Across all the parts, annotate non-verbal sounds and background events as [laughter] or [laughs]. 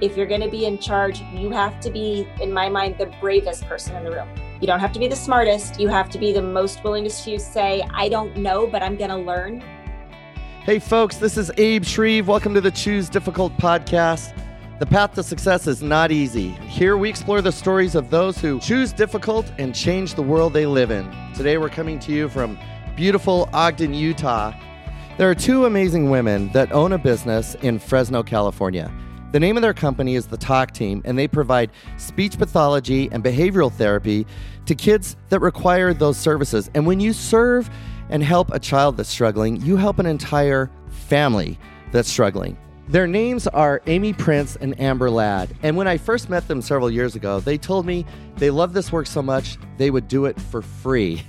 if you're going to be in charge, you have to be, in my mind, the bravest person in the room. You don't have to be the smartest. You have to be the most willing to say, I don't know, but I'm going to learn. Hey, folks, this is Abe Shreve. Welcome to the Choose Difficult podcast. The path to success is not easy. Here we explore the stories of those who choose difficult and change the world they live in. Today we're coming to you from beautiful Ogden, Utah. There are two amazing women that own a business in Fresno, California. The name of their company is the Talk Team, and they provide speech pathology and behavioral therapy to kids that require those services. And when you serve and help a child that's struggling, you help an entire family that's struggling. Their names are Amy Prince and Amber Ladd. And when I first met them several years ago, they told me they love this work so much they would do it for free.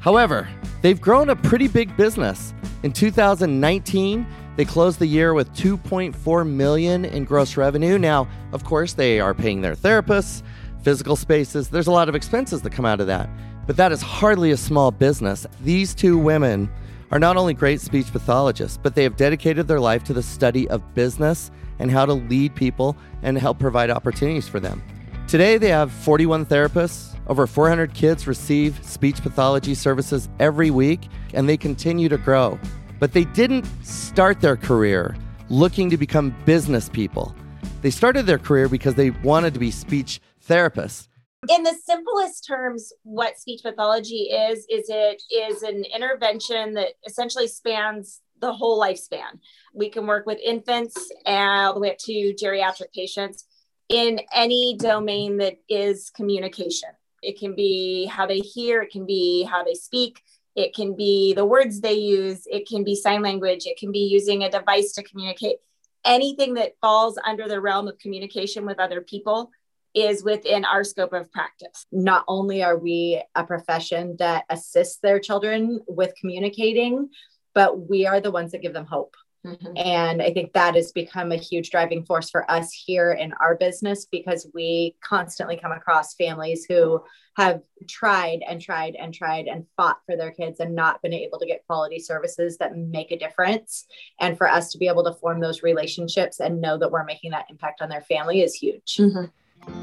However, they've grown a pretty big business. In 2019, they closed the year with 2.4 million in gross revenue. Now, of course, they are paying their therapists, physical spaces. There's a lot of expenses that come out of that. But that is hardly a small business. These two women are not only great speech pathologists, but they have dedicated their life to the study of business and how to lead people and help provide opportunities for them. Today, they have 41 therapists. Over 400 kids receive speech pathology services every week, and they continue to grow. But they didn't start their career looking to become business people. They started their career because they wanted to be speech therapists. In the simplest terms what speech pathology is is it is an intervention that essentially spans the whole lifespan. We can work with infants all the way up to geriatric patients in any domain that is communication. It can be how they hear it can be how they speak it can be the words they use it can be sign language it can be using a device to communicate anything that falls under the realm of communication with other people is within our scope of practice. Not only are we a profession that assists their children with communicating, but we are the ones that give them hope. Mm-hmm. And I think that has become a huge driving force for us here in our business because we constantly come across families who have tried and tried and tried and fought for their kids and not been able to get quality services that make a difference. And for us to be able to form those relationships and know that we're making that impact on their family is huge. Mm-hmm.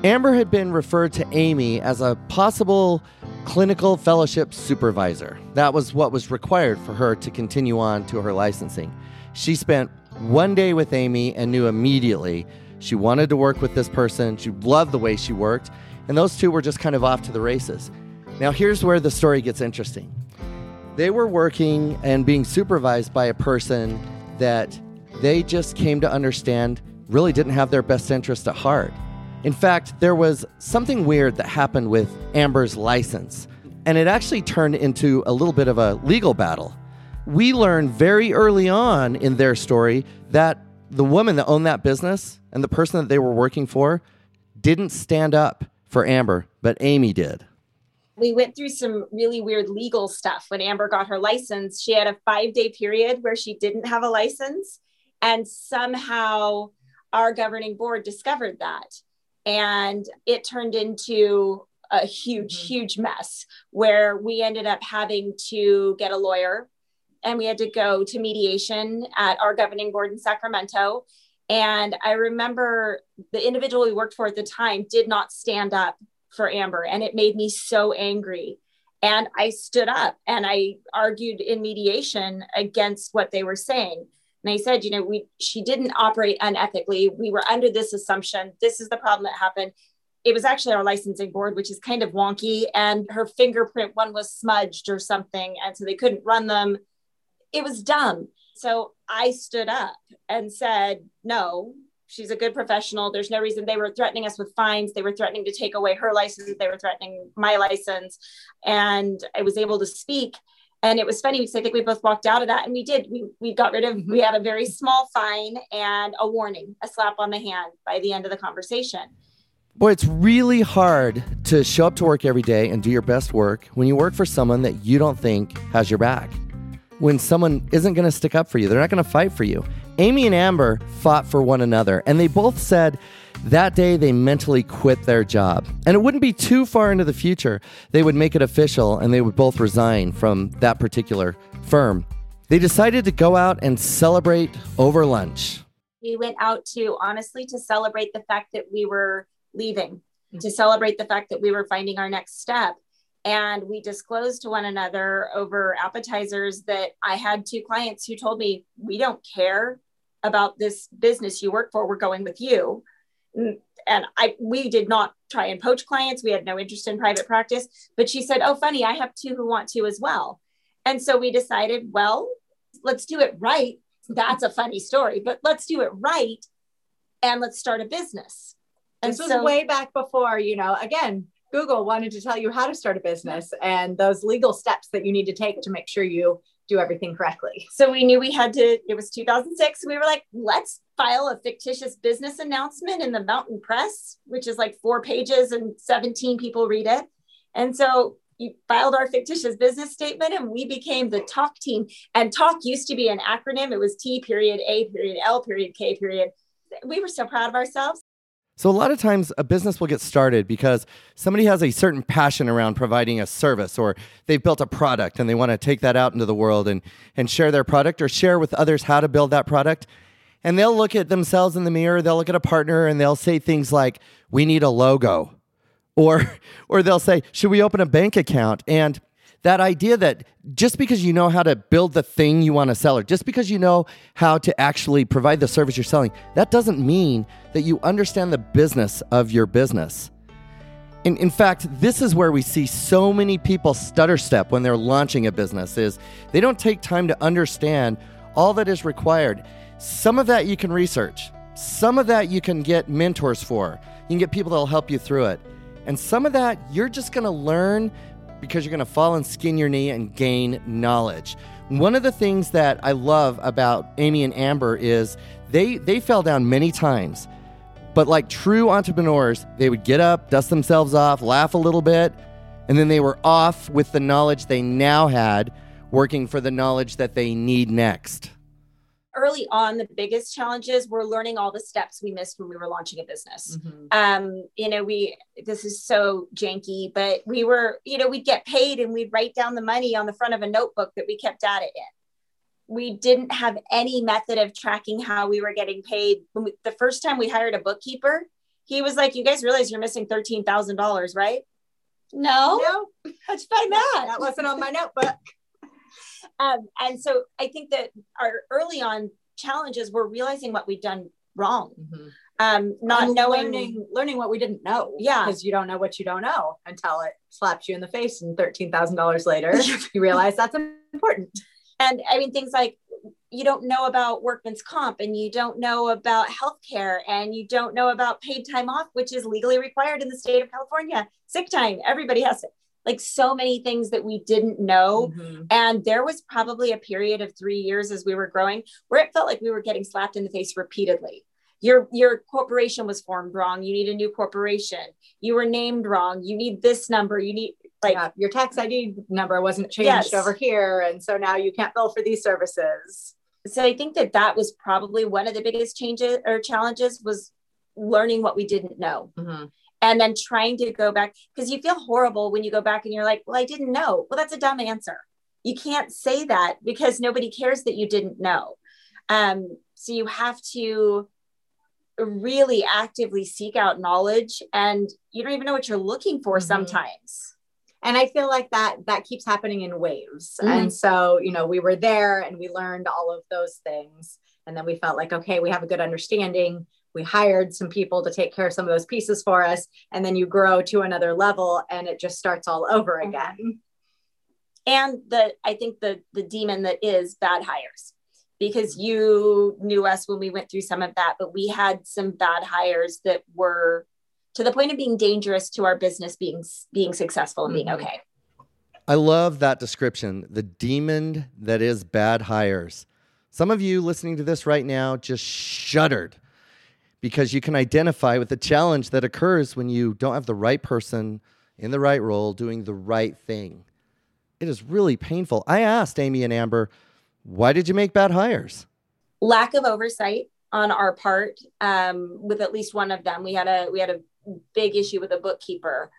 Amber had been referred to Amy as a possible clinical fellowship supervisor. That was what was required for her to continue on to her licensing. She spent one day with Amy and knew immediately she wanted to work with this person. She loved the way she worked, and those two were just kind of off to the races. Now, here's where the story gets interesting. They were working and being supervised by a person that they just came to understand really didn't have their best interest at heart. In fact, there was something weird that happened with Amber's license, and it actually turned into a little bit of a legal battle. We learned very early on in their story that the woman that owned that business and the person that they were working for didn't stand up for Amber, but Amy did. We went through some really weird legal stuff. When Amber got her license, she had a five day period where she didn't have a license. And somehow our governing board discovered that and it turned into a huge mm-hmm. huge mess where we ended up having to get a lawyer and we had to go to mediation at our governing board in sacramento and i remember the individual we worked for at the time did not stand up for amber and it made me so angry and i stood up and i argued in mediation against what they were saying and I said, you know, we she didn't operate unethically. We were under this assumption. This is the problem that happened. It was actually our licensing board, which is kind of wonky, and her fingerprint one was smudged or something, and so they couldn't run them. It was dumb. So I stood up and said, no, she's a good professional. There's no reason they were threatening us with fines. They were threatening to take away her license. They were threatening my license. And I was able to speak and it was funny because I think we both walked out of that and we did. We, we got rid of, we had a very small fine and a warning, a slap on the hand by the end of the conversation. Boy, it's really hard to show up to work every day and do your best work when you work for someone that you don't think has your back. When someone isn't going to stick up for you, they're not going to fight for you. Amy and Amber fought for one another, and they both said that day, they mentally quit their job. And it wouldn't be too far into the future, they would make it official and they would both resign from that particular firm. They decided to go out and celebrate over lunch. We went out to honestly to celebrate the fact that we were leaving, to celebrate the fact that we were finding our next step. And we disclosed to one another over appetizers that I had two clients who told me, We don't care about this business you work for. We're going with you. Mm, and I we did not try and poach clients. We had no interest in private practice. But she said, Oh, funny, I have two who want to as well. And so we decided, well, let's do it right. That's a funny story, but let's do it right and let's start a business. And this was so, way back before, you know, again, Google wanted to tell you how to start a business and those legal steps that you need to take to make sure you do everything correctly. So we knew we had to, it was 2006. We were like, let's file a fictitious business announcement in the Mountain Press, which is like four pages and 17 people read it. And so you filed our fictitious business statement and we became the talk team. And talk used to be an acronym. It was T period, A period, L period, K period. We were so proud of ourselves. So, a lot of times a business will get started because somebody has a certain passion around providing a service or they've built a product and they want to take that out into the world and, and share their product or share with others how to build that product. And they'll look at themselves in the mirror, they'll look at a partner and they'll say things like, We need a logo. Or, [laughs] or they'll say, Should we open a bank account? And that idea that just because you know how to build the thing you want to sell or just because you know how to actually provide the service you're selling, that doesn't mean that you understand the business of your business. In, in fact, this is where we see so many people stutter step when they're launching a business is they don't take time to understand all that is required. Some of that you can research. Some of that you can get mentors for. You can get people that'll help you through it. And some of that you're just going to learn because you're going to fall and skin your knee and gain knowledge. One of the things that I love about Amy and Amber is they they fell down many times. But like true entrepreneurs, they would get up, dust themselves off, laugh a little bit, and then they were off with the knowledge they now had, working for the knowledge that they need next early on the biggest challenges were learning all the steps we missed when we were launching a business. Mm-hmm. um, you know we this is so janky but we were you know we'd get paid and we'd write down the money on the front of a notebook that we kept data in. We didn't have any method of tracking how we were getting paid. We, the first time we hired a bookkeeper he was like you guys realize you're missing $13000 right? No. No. How'd you find that? That wasn't on my notebook um, and so I think that our early on challenges were realizing what we'd done wrong. Mm-hmm. Um, not and knowing learning, learning what we didn't know. Yeah. Because you don't know what you don't know until it slaps you in the face and $13,000 later, [laughs] you realize that's important. And I mean, things like you don't know about workman's comp and you don't know about healthcare and you don't know about paid time off, which is legally required in the state of California. Sick time, everybody has it like so many things that we didn't know. Mm-hmm. And there was probably a period of three years as we were growing where it felt like we were getting slapped in the face repeatedly. Your, your corporation was formed wrong. You need a new corporation. You were named wrong. You need this number. You need like yeah, your tax ID number wasn't changed yes. over here. And so now you can't bill for these services. So I think that that was probably one of the biggest changes or challenges was learning what we didn't know. Mm-hmm and then trying to go back because you feel horrible when you go back and you're like, well, I didn't know. Well, that's a dumb answer. You can't say that because nobody cares that you didn't know. Um, so you have to really actively seek out knowledge and you don't even know what you're looking for mm-hmm. sometimes and i feel like that that keeps happening in waves mm-hmm. and so you know we were there and we learned all of those things and then we felt like okay we have a good understanding we hired some people to take care of some of those pieces for us and then you grow to another level and it just starts all over mm-hmm. again and the i think the the demon that is bad hires because you knew us when we went through some of that but we had some bad hires that were to the point of being dangerous to our business being being successful and being mm-hmm. okay i love that description the demon that is bad hires some of you listening to this right now just shuddered because you can identify with the challenge that occurs when you don't have the right person in the right role doing the right thing. It is really painful. I asked Amy and Amber, why did you make bad hires? Lack of oversight on our part um, with at least one of them. We had a we had a big issue with a bookkeeper,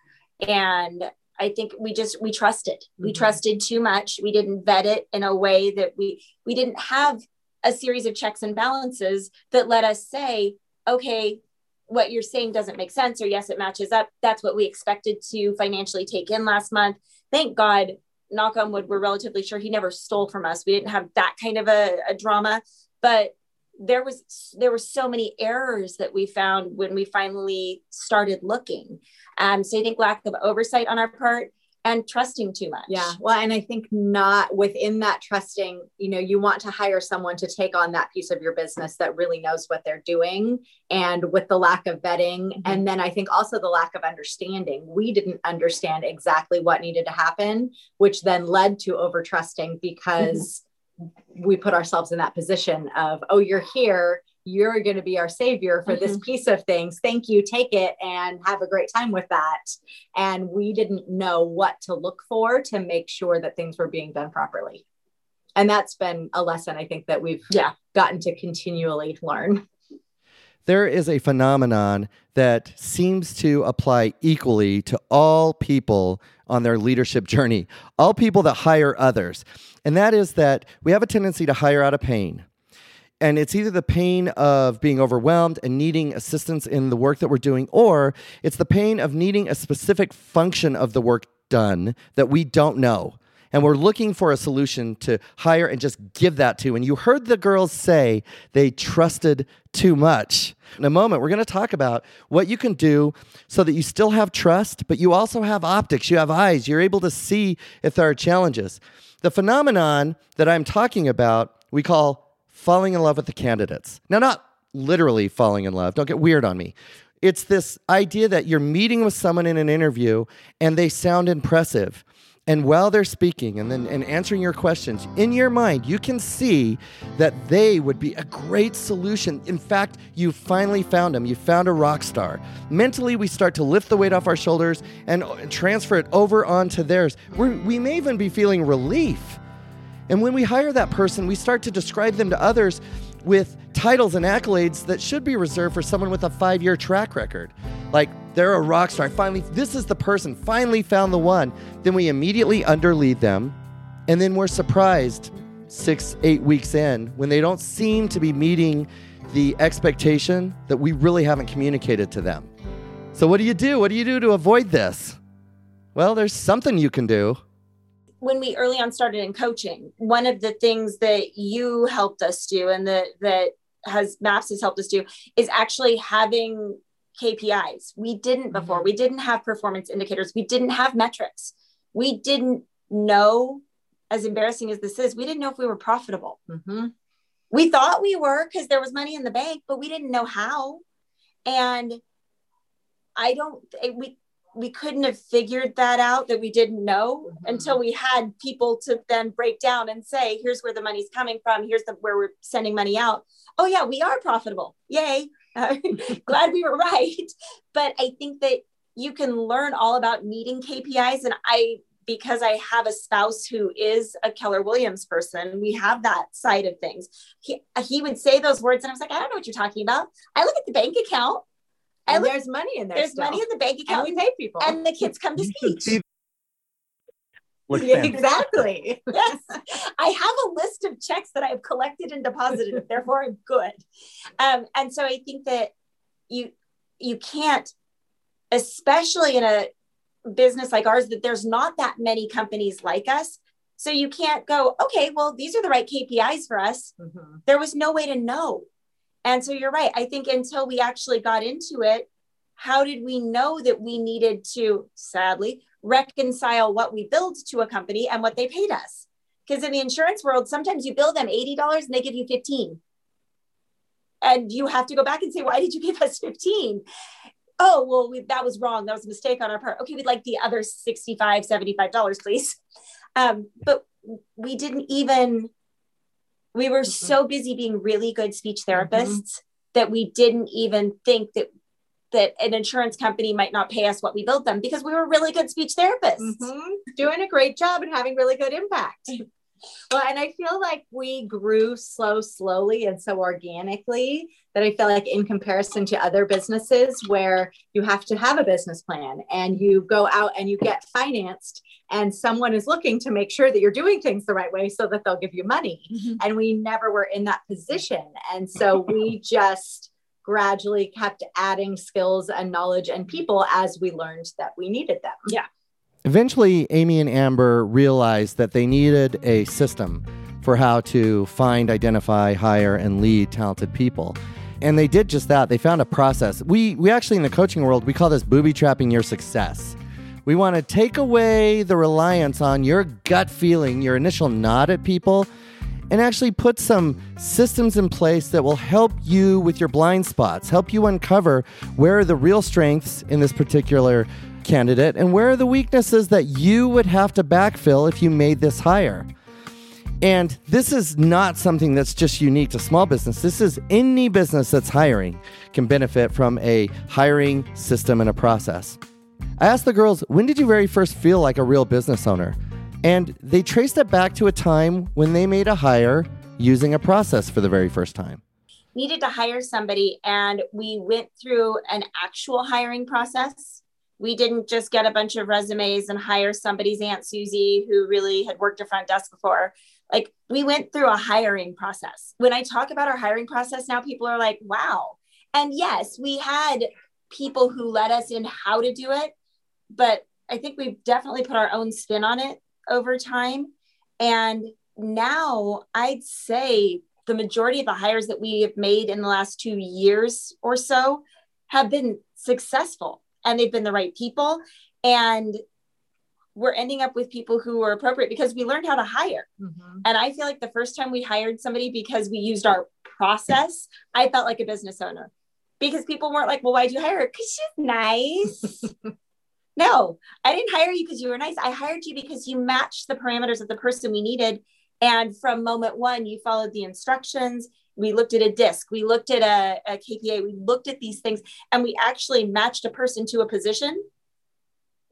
and I think we just we trusted. We mm-hmm. trusted too much. We didn't vet it in a way that we we didn't have a series of checks and balances that let us say, okay, what you're saying doesn't make sense, or yes, it matches up. That's what we expected to financially take in last month. Thank God, knock on wood, we're relatively sure he never stole from us. We didn't have that kind of a, a drama, but there was there were so many errors that we found when we finally started looking. Um, so I think lack of oversight on our part and trusting too much. Yeah. Well, and I think not within that trusting, you know, you want to hire someone to take on that piece of your business that really knows what they're doing. And with the lack of vetting, mm-hmm. and then I think also the lack of understanding, we didn't understand exactly what needed to happen, which then led to over trusting because mm-hmm. we put ourselves in that position of, oh, you're here you're going to be our savior for mm-hmm. this piece of things. Thank you. Take it and have a great time with that. And we didn't know what to look for to make sure that things were being done properly. And that's been a lesson I think that we've yeah. gotten to continually learn. There is a phenomenon that seems to apply equally to all people on their leadership journey, all people that hire others. And that is that we have a tendency to hire out of pain and it's either the pain of being overwhelmed and needing assistance in the work that we're doing, or it's the pain of needing a specific function of the work done that we don't know. And we're looking for a solution to hire and just give that to. And you heard the girls say they trusted too much. In a moment, we're going to talk about what you can do so that you still have trust, but you also have optics, you have eyes, you're able to see if there are challenges. The phenomenon that I'm talking about, we call falling in love with the candidates. Now, not literally falling in love, don't get weird on me. It's this idea that you're meeting with someone in an interview and they sound impressive. And while they're speaking and then and answering your questions, in your mind, you can see that they would be a great solution. In fact, you finally found them. You found a rock star. Mentally, we start to lift the weight off our shoulders and transfer it over onto theirs. We're, we may even be feeling relief and when we hire that person, we start to describe them to others with titles and accolades that should be reserved for someone with a five year track record. Like, they're a rock star. Finally, this is the person, finally found the one. Then we immediately underlead them. And then we're surprised six, eight weeks in when they don't seem to be meeting the expectation that we really haven't communicated to them. So, what do you do? What do you do to avoid this? Well, there's something you can do when we early on started in coaching, one of the things that you helped us do and that that has MAPS has helped us do is actually having KPIs. We didn't before. Mm-hmm. We didn't have performance indicators. We didn't have metrics. We didn't know, as embarrassing as this is, we didn't know if we were profitable. Mm-hmm. We thought we were because there was money in the bank, but we didn't know how. And I don't, we, we couldn't have figured that out that we didn't know mm-hmm. until we had people to then break down and say here's where the money's coming from. Here's the where we're sending money out. Oh yeah we are profitable. Yay. Uh, [laughs] glad we were [laughs] right. But i think that you can learn all about meeting kpis and i because i have a spouse who is a keller williams person we have that side of things. He, he would say those words and i was like i don't know what you're talking about. I look at the bank account and, there's money in there. There's still. money in the bank account. And we pay people. And the kids come to speech. Yeah, [laughs] exactly. [laughs] yes. I have a list of checks that I've collected and deposited, [laughs] therefore I'm good. Um, and so I think that you you can't, especially in a business like ours, that there's not that many companies like us. So you can't go, okay, well, these are the right KPIs for us. Mm-hmm. There was no way to know. And so you're right. I think until we actually got into it, how did we know that we needed to, sadly, reconcile what we billed to a company and what they paid us? Because in the insurance world, sometimes you bill them $80 and they give you 15. And you have to go back and say, why did you give us 15? Oh, well, we, that was wrong. That was a mistake on our part. Okay, we'd like the other $65, $75, please. Um, but we didn't even we were mm-hmm. so busy being really good speech mm-hmm. therapists mm-hmm. that we didn't even think that that an insurance company might not pay us what we billed them because we were really good speech therapists mm-hmm. doing a great job and having really good impact [laughs] Well, and I feel like we grew so slowly and so organically that I feel like, in comparison to other businesses where you have to have a business plan and you go out and you get financed, and someone is looking to make sure that you're doing things the right way so that they'll give you money. Mm-hmm. And we never were in that position. And so [laughs] we just gradually kept adding skills and knowledge and people as we learned that we needed them. Yeah. Eventually, Amy and Amber realized that they needed a system for how to find, identify, hire, and lead talented people. And they did just that. They found a process. We, we actually, in the coaching world, we call this booby trapping your success. We want to take away the reliance on your gut feeling, your initial nod at people, and actually put some systems in place that will help you with your blind spots, help you uncover where are the real strengths in this particular candidate and where are the weaknesses that you would have to backfill if you made this hire. And this is not something that's just unique to small business. This is any business that's hiring can benefit from a hiring system and a process. I asked the girls, when did you very first feel like a real business owner? And they traced it back to a time when they made a hire using a process for the very first time. Needed to hire somebody, and we went through an actual hiring process we didn't just get a bunch of resumes and hire somebody's Aunt Susie who really had worked a front desk before. Like we went through a hiring process. When I talk about our hiring process now, people are like, wow. And yes, we had people who led us in how to do it, but I think we've definitely put our own spin on it over time. And now I'd say the majority of the hires that we have made in the last two years or so have been successful and they've been the right people and we're ending up with people who are appropriate because we learned how to hire. Mm-hmm. And I feel like the first time we hired somebody because we used our process, I felt like a business owner because people weren't like, well, why'd you hire her? Because she's nice. [laughs] no, I didn't hire you because you were nice. I hired you because you matched the parameters of the person we needed. And from moment one, you followed the instructions we looked at a disc we looked at a, a kpa we looked at these things and we actually matched a person to a position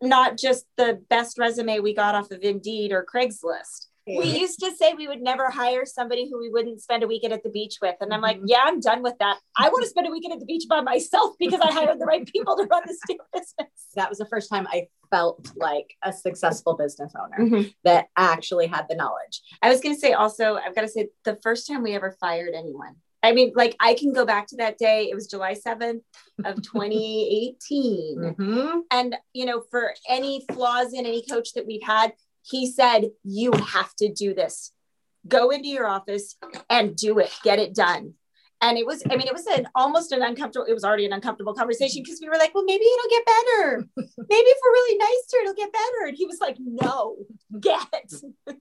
not just the best resume we got off of indeed or craigslist we used to say we would never hire somebody who we wouldn't spend a weekend at the beach with. And I'm like, mm-hmm. yeah, I'm done with that. I want to spend a weekend at the beach by myself because I hired the right people to run this [laughs] business. That was the first time I felt like a successful business owner mm-hmm. that actually had the knowledge. I was going to say also, I've got to say, the first time we ever fired anyone. I mean, like I can go back to that day. It was July 7th of [laughs] 2018. mm-hmm. And, you know, for any flaws in any coach that we've had, he said, You have to do this. Go into your office and do it, get it done. And it was, I mean, it was an almost an uncomfortable, it was already an uncomfortable conversation because we were like, well, maybe it'll get better. [laughs] Maybe if we're really nice to her, it'll get better. And he was like, no, get. [laughs]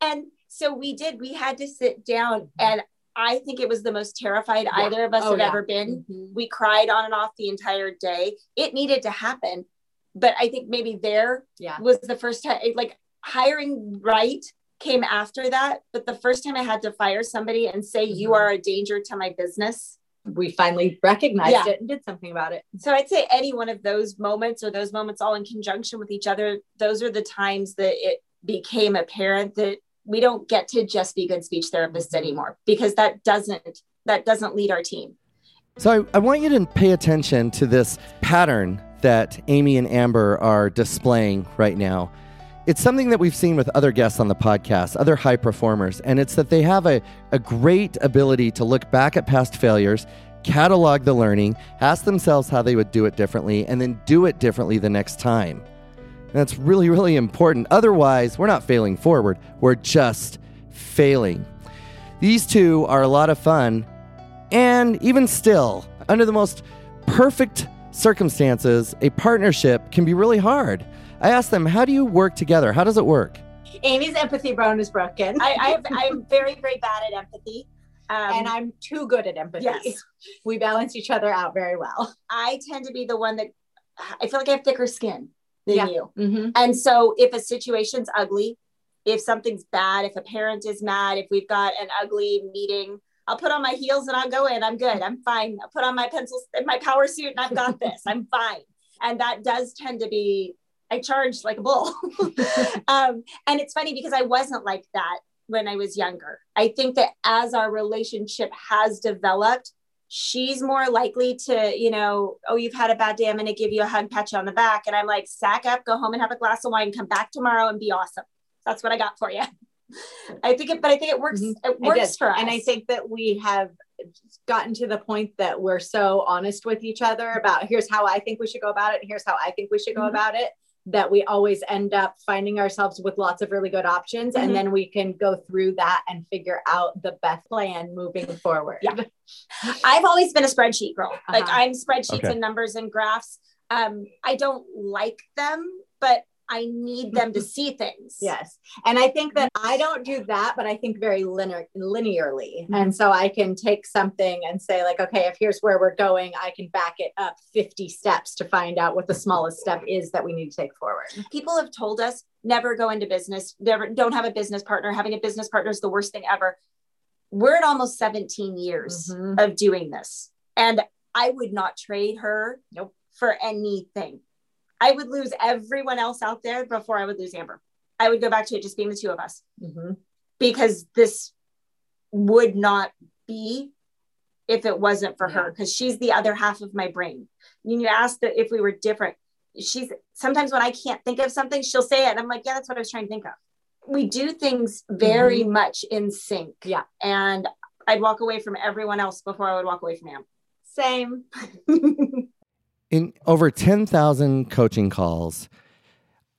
and so we did, we had to sit down and I think it was the most terrified yeah. either of us oh, have yeah. ever been. Mm-hmm. We cried on and off the entire day. It needed to happen but I think maybe there yeah. was the first time, like hiring right came after that. But the first time I had to fire somebody and say, mm-hmm. you are a danger to my business. We finally recognized yeah. it and did something about it. So I'd say any one of those moments or those moments all in conjunction with each other, those are the times that it became apparent that we don't get to just be good speech therapists mm-hmm. anymore because that doesn't that doesn't lead our team. So I, I want you to pay attention to this pattern that Amy and Amber are displaying right now. It's something that we've seen with other guests on the podcast, other high performers, and it's that they have a, a great ability to look back at past failures, catalog the learning, ask themselves how they would do it differently, and then do it differently the next time. And that's really, really important. Otherwise, we're not failing forward, we're just failing. These two are a lot of fun, and even still, under the most perfect circumstances, a partnership can be really hard. I asked them, how do you work together? How does it work? Amy's empathy bone is broken. I, I am very, very bad at empathy. Um, and I'm too good at empathy. Yes. We balance each other out very well. I tend to be the one that I feel like I have thicker skin than yeah. you. Mm-hmm. And so if a situation's ugly, if something's bad, if a parent is mad, if we've got an ugly meeting, I'll put on my heels and I'll go in. I'm good. I'm fine. I'll put on my pencils and my power suit and I've got this. I'm [laughs] fine. And that does tend to be I charge like a bull. [laughs] um, and it's funny because I wasn't like that when I was younger. I think that as our relationship has developed, she's more likely to, you know, oh, you've had a bad day. I'm going to give you a hug, pat you on the back. And I'm like, sack up, go home and have a glass of wine, come back tomorrow and be awesome. That's what I got for you. I think it, but I think it works. Mm-hmm. It works for us. And I think that we have gotten to the point that we're so honest with each other about here's how I think we should go about it. And here's how I think we should go mm-hmm. about it that we always end up finding ourselves with lots of really good options mm-hmm. and then we can go through that and figure out the best plan moving forward yeah [laughs] i've always been a spreadsheet girl uh-huh. like i'm spreadsheets okay. and numbers and graphs um, i don't like them but I need them to see things. Yes. And I think that I don't do that, but I think very linear, linearly. Mm-hmm. And so I can take something and say, like, okay, if here's where we're going, I can back it up 50 steps to find out what the smallest step is that we need to take forward. People have told us never go into business, never don't have a business partner. Having a business partner is the worst thing ever. We're at almost 17 years mm-hmm. of doing this. And I would not trade her nope. for anything. I would lose everyone else out there before I would lose Amber. I would go back to it just being the two of us mm-hmm. because this would not be if it wasn't for yeah. her because she's the other half of my brain. When you asked that if we were different. She's sometimes when I can't think of something, she'll say it. And I'm like, yeah, that's what I was trying to think of. We do things very mm-hmm. much in sync. Yeah. And I'd walk away from everyone else before I would walk away from him. Same. [laughs] in over 10,000 coaching calls,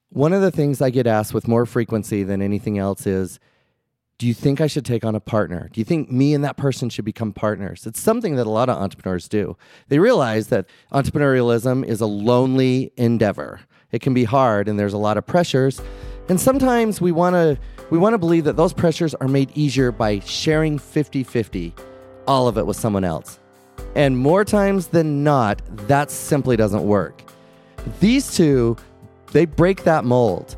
one of the things I get asked with more frequency than anything else is Do you think I should take on a partner? Do you think me and that person should become partners? It's something that a lot of entrepreneurs do. They realize that entrepreneurialism is a lonely endeavor. It can be hard and there's a lot of pressures. And sometimes we want to we want to believe that those pressures are made easier by sharing 50-50 all of it with someone else. And more times than not, that simply doesn't work. These two, they break that mold.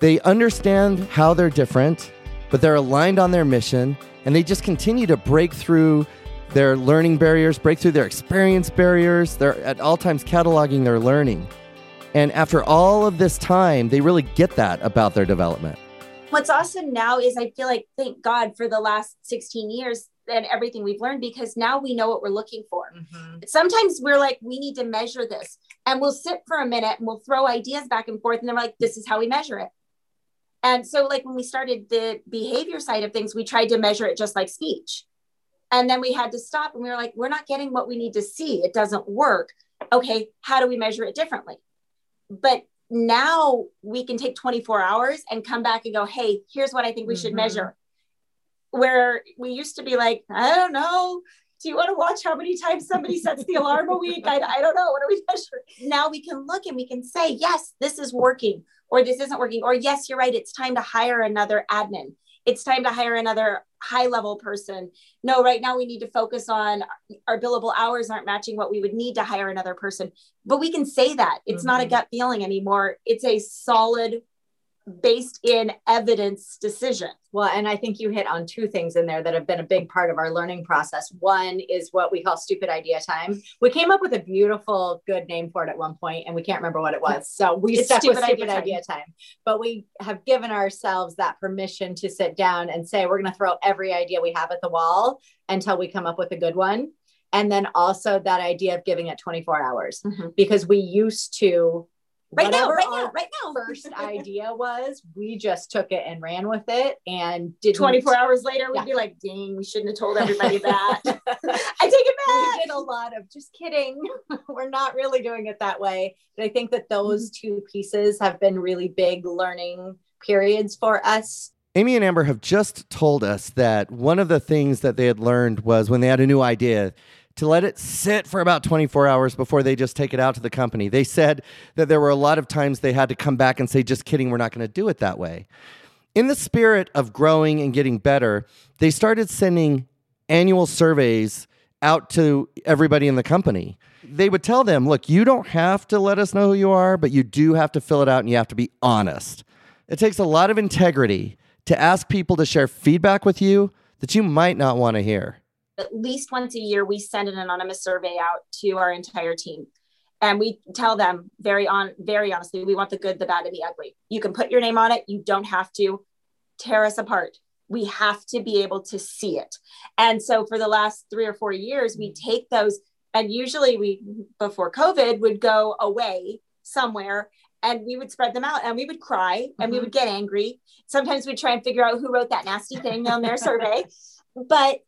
They understand how they're different, but they're aligned on their mission, and they just continue to break through their learning barriers, break through their experience barriers. They're at all times cataloging their learning. And after all of this time, they really get that about their development. What's awesome now is I feel like, thank God for the last 16 years, and everything we've learned because now we know what we're looking for. Mm-hmm. Sometimes we're like, we need to measure this. And we'll sit for a minute and we'll throw ideas back and forth. And then we're like, this is how we measure it. And so, like, when we started the behavior side of things, we tried to measure it just like speech. And then we had to stop and we were like, we're not getting what we need to see. It doesn't work. Okay, how do we measure it differently? But now we can take 24 hours and come back and go, hey, here's what I think we mm-hmm. should measure where we used to be like, I don't know. Do you want to watch how many times somebody sets the alarm a week? I, I don't know. What are we measuring? Now we can look and we can say, yes, this is working, or this isn't working, or yes, you're right. It's time to hire another admin. It's time to hire another high level person. No, right now we need to focus on our billable hours aren't matching what we would need to hire another person. But we can say that it's mm-hmm. not a mm-hmm. gut feeling anymore. It's a solid based in evidence decision. Well, and I think you hit on two things in there that have been a big part of our learning process. One is what we call stupid idea time. We came up with a beautiful, good name for it at one point, and we can't remember what it was. So we it's stuck stupid with stupid idea, idea time. time. But we have given ourselves that permission to sit down and say, we're going to throw every idea we have at the wall until we come up with a good one. And then also that idea of giving it 24 hours, mm-hmm. because we used to right now, right now, right now. First idea was we just took it and ran with it and did 24 hours later, we'd yeah. be like, dang, we shouldn't have told everybody [laughs] that. I take it back. We did a lot of just kidding. [laughs] We're not really doing it that way. But I think that those mm-hmm. two pieces have been really big learning periods for us. Amy and Amber have just told us that one of the things that they had learned was when they had a new idea, to let it sit for about 24 hours before they just take it out to the company. They said that there were a lot of times they had to come back and say, just kidding, we're not going to do it that way. In the spirit of growing and getting better, they started sending annual surveys out to everybody in the company. They would tell them, look, you don't have to let us know who you are, but you do have to fill it out and you have to be honest. It takes a lot of integrity to ask people to share feedback with you that you might not want to hear at least once a year we send an anonymous survey out to our entire team. And we tell them very on very honestly we want the good the bad and the ugly. You can put your name on it. You don't have to tear us apart. We have to be able to see it. And so for the last three or four years we take those and usually we before covid would go away somewhere and we would spread them out and we would cry and mm-hmm. we would get angry. Sometimes we'd try and figure out who wrote that nasty thing on their survey. [laughs] But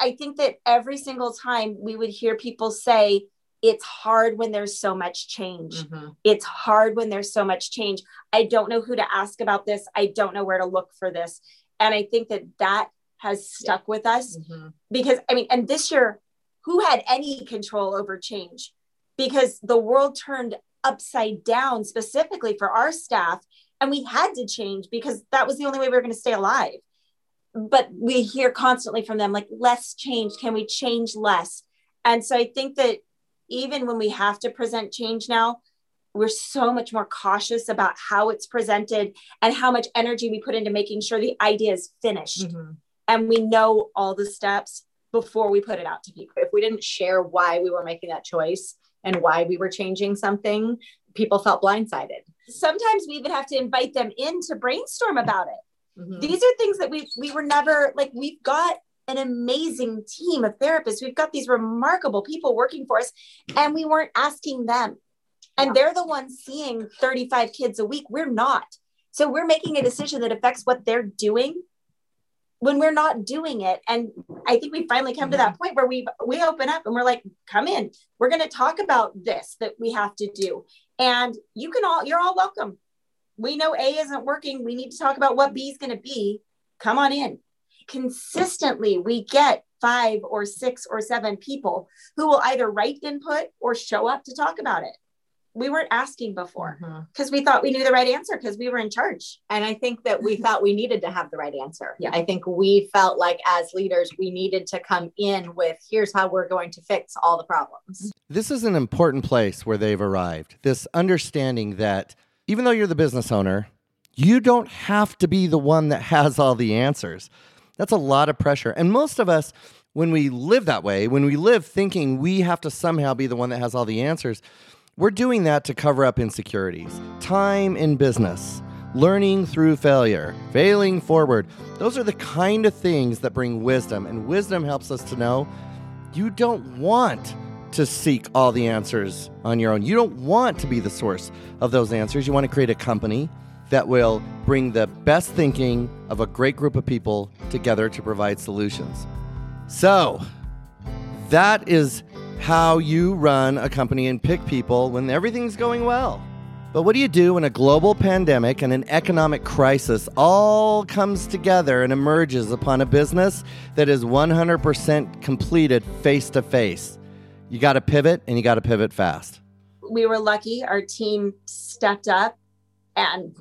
i think that every single time we would hear people say it's hard when there's so much change. Mm-hmm. It's hard when there's so much change. I don't know who to ask about this. I don't know where to look for this. And I think that that has stuck with us mm-hmm. because, I mean, and this year, who had any control over change? Because the world turned upside down specifically for our staff. And we had to change because that was the only way we were going to stay alive. But we hear constantly from them, like, less change. Can we change less? And so I think that even when we have to present change now, we're so much more cautious about how it's presented and how much energy we put into making sure the idea is finished. Mm-hmm. And we know all the steps before we put it out to people. If we didn't share why we were making that choice and why we were changing something, people felt blindsided. Sometimes we even have to invite them in to brainstorm about it. Mm-hmm. These are things that we we were never like we've got an amazing team of therapists. We've got these remarkable people working for us, and we weren't asking them. And yeah. they're the ones seeing 35 kids a week. We're not. So we're making a decision that affects what they're doing when we're not doing it. And I think we finally come to that point where we we open up and we're like, come in. We're going to talk about this that we have to do. And you can all, you're all welcome. We know A isn't working. We need to talk about what B is going to be. Come on in consistently we get five or six or seven people who will either write input or show up to talk about it. We weren't asking before because mm-hmm. we thought we knew the right answer because we were in charge. And I think that we [laughs] thought we needed to have the right answer. Yeah. I think we felt like as leaders, we needed to come in with here's how we're going to fix all the problems. This is an important place where they've arrived. This understanding that even though you're the business owner, you don't have to be the one that has all the answers. That's a lot of pressure. And most of us, when we live that way, when we live thinking we have to somehow be the one that has all the answers, we're doing that to cover up insecurities. Time in business, learning through failure, failing forward. Those are the kind of things that bring wisdom. And wisdom helps us to know you don't want to seek all the answers on your own. You don't want to be the source of those answers. You want to create a company that will bring the best thinking of a great group of people together to provide solutions. So, that is how you run a company and pick people when everything's going well. But what do you do when a global pandemic and an economic crisis all comes together and emerges upon a business that is 100% completed face to face? You got to pivot and you got to pivot fast. We were lucky. Our team stepped up and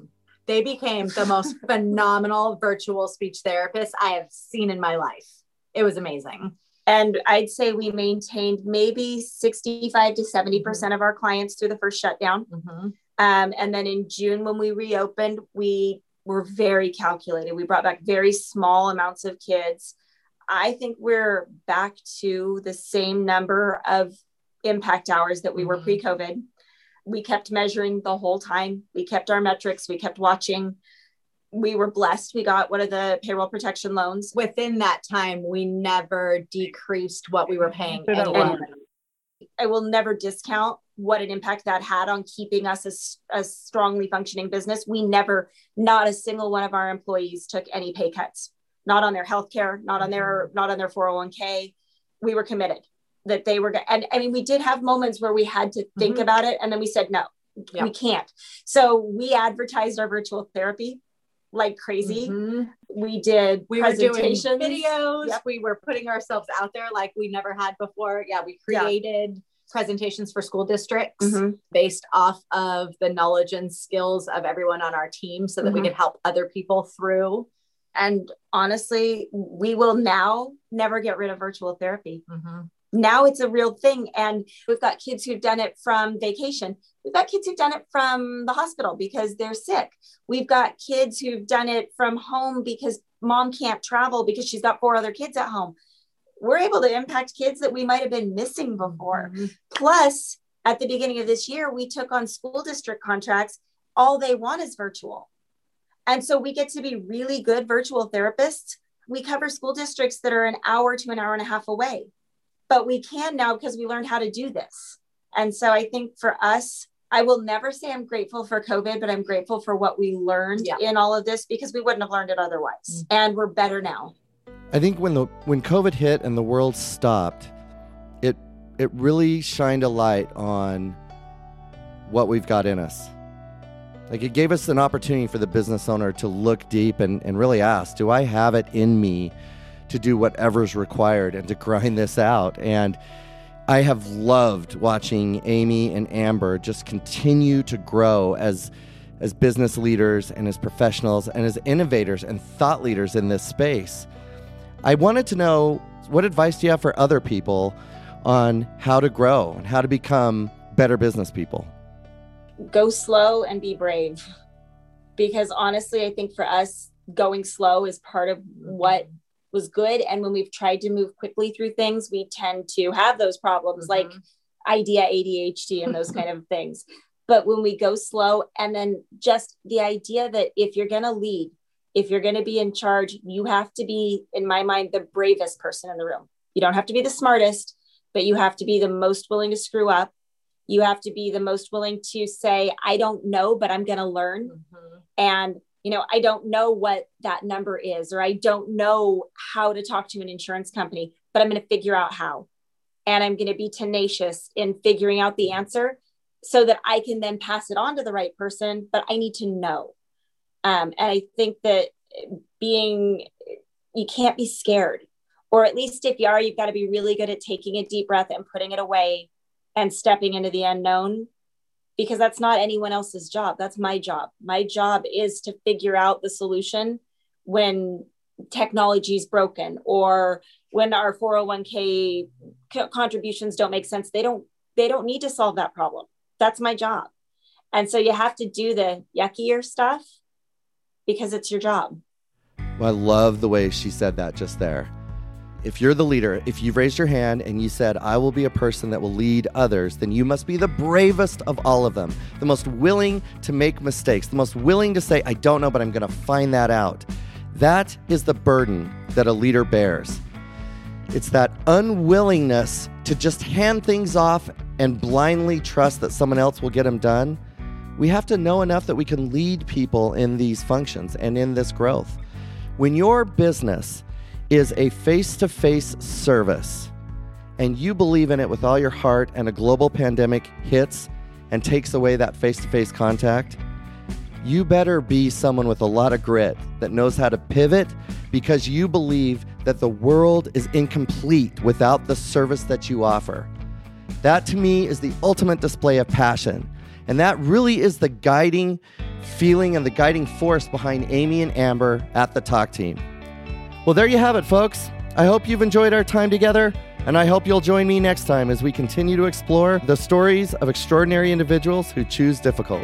they became the most [laughs] phenomenal virtual speech therapists I have seen in my life. It was amazing. And I'd say we maintained maybe 65 to 70% of our clients through the first shutdown. Mm-hmm. Um, and then in June, when we reopened, we were very calculated. We brought back very small amounts of kids. I think we're back to the same number of impact hours that we were mm-hmm. pre COVID we kept measuring the whole time. We kept our metrics, we kept watching. We were blessed. We got one of the payroll protection loans. Within that time, we never decreased what we were paying. I will never discount what an impact that had on keeping us a, a strongly functioning business. We never, not a single one of our employees took any pay cuts, not on their health care, not on their, mm-hmm. not on their 401k. We were committed that they were and I mean we did have moments where we had to think mm-hmm. about it and then we said no yeah. we can't so we advertised our virtual therapy like crazy mm-hmm. we did we were doing videos yep. we were putting ourselves out there like we never had before yeah we created yeah. presentations for school districts mm-hmm. based off of the knowledge and skills of everyone on our team so that we mm-hmm. could help other people through and honestly we will now never get rid of virtual therapy mm-hmm now it's a real thing. And we've got kids who've done it from vacation. We've got kids who've done it from the hospital because they're sick. We've got kids who've done it from home because mom can't travel because she's got four other kids at home. We're able to impact kids that we might have been missing before. Mm-hmm. Plus, At the beginning of this year, we took on school district contracts. All they want is virtual. And so we get to be really good virtual therapists. We cover school districts that are an hour to an hour and a half away, but we can now because we learned how to do this. And so I think for us, I will never say I'm grateful for COVID, but I'm grateful for what we learned yeah. in all of this because we wouldn't have learned it otherwise. Mm-hmm. And we're better now. I think when the when COVID hit and the world stopped, it it really shined a light on what we've got in us. Like it gave us an opportunity for the business owner to look deep and, and really ask, do I have it in me to do whatever's required and to grind this out? And I have loved watching Amy and Amber just continue to grow as as business leaders and as professionals and as innovators and thought leaders in this space. I wanted to know what advice do you have for other people on how to grow and how to become better business people? Go slow and be brave. Because honestly, I think for us, going slow is part of what was good. And when we've tried to move quickly through things, we tend to have those problems mm-hmm. like idea ADHD and those kind of things. But when we go slow, and then just the idea that if you're going to lead, if you're going to be in charge, you have to be, in my mind, the bravest person in the room. You don't have to be the smartest, but you have to be the most willing to screw up. You have to be the most willing to say, I don't know, but I'm going to learn. Mm-hmm. And you know, I don't know what that number is, or I don't know how to talk to an insurance company, but I'm going to figure out how. And I'm going to be tenacious in figuring out the answer so that I can then pass it on to the right person, but I need to know. Um, and I think that being, you can't be scared, or at least if you are, you've got to be really good at taking a deep breath and putting it away and stepping into the unknown because that's not anyone else's job. That's my job. My job is to figure out the solution when technology is broken or when our 401k contributions don't make sense. They don't they don't need to solve that problem. That's my job. And so you have to do the yuckier stuff because it's your job. Well, I love the way she said that just there if you're the leader, if you've raised your hand and you said, I will be a person that will lead others, then you must be the bravest of all of them, the most willing to make mistakes, the most willing to say, I don't know, but I'm going to find that out. That is the burden that a leader bears. It's that unwillingness to just hand things off and blindly trust that someone else will get them done. We have to know enough that we can lead people in these functions and in this growth. When your business is a face to face service and you believe in it with all your heart, and a global pandemic hits and takes away that face to face contact, you better be someone with a lot of grit that knows how to pivot because you believe that the world is incomplete without the service that you offer. That to me is the ultimate display of passion. And that really is the guiding feeling and the guiding force behind Amy and Amber at the Talk Team. Well, there you have it, folks. I hope you've enjoyed our time together, and I hope you'll join me next time as we continue to explore the stories of extraordinary individuals who choose difficult.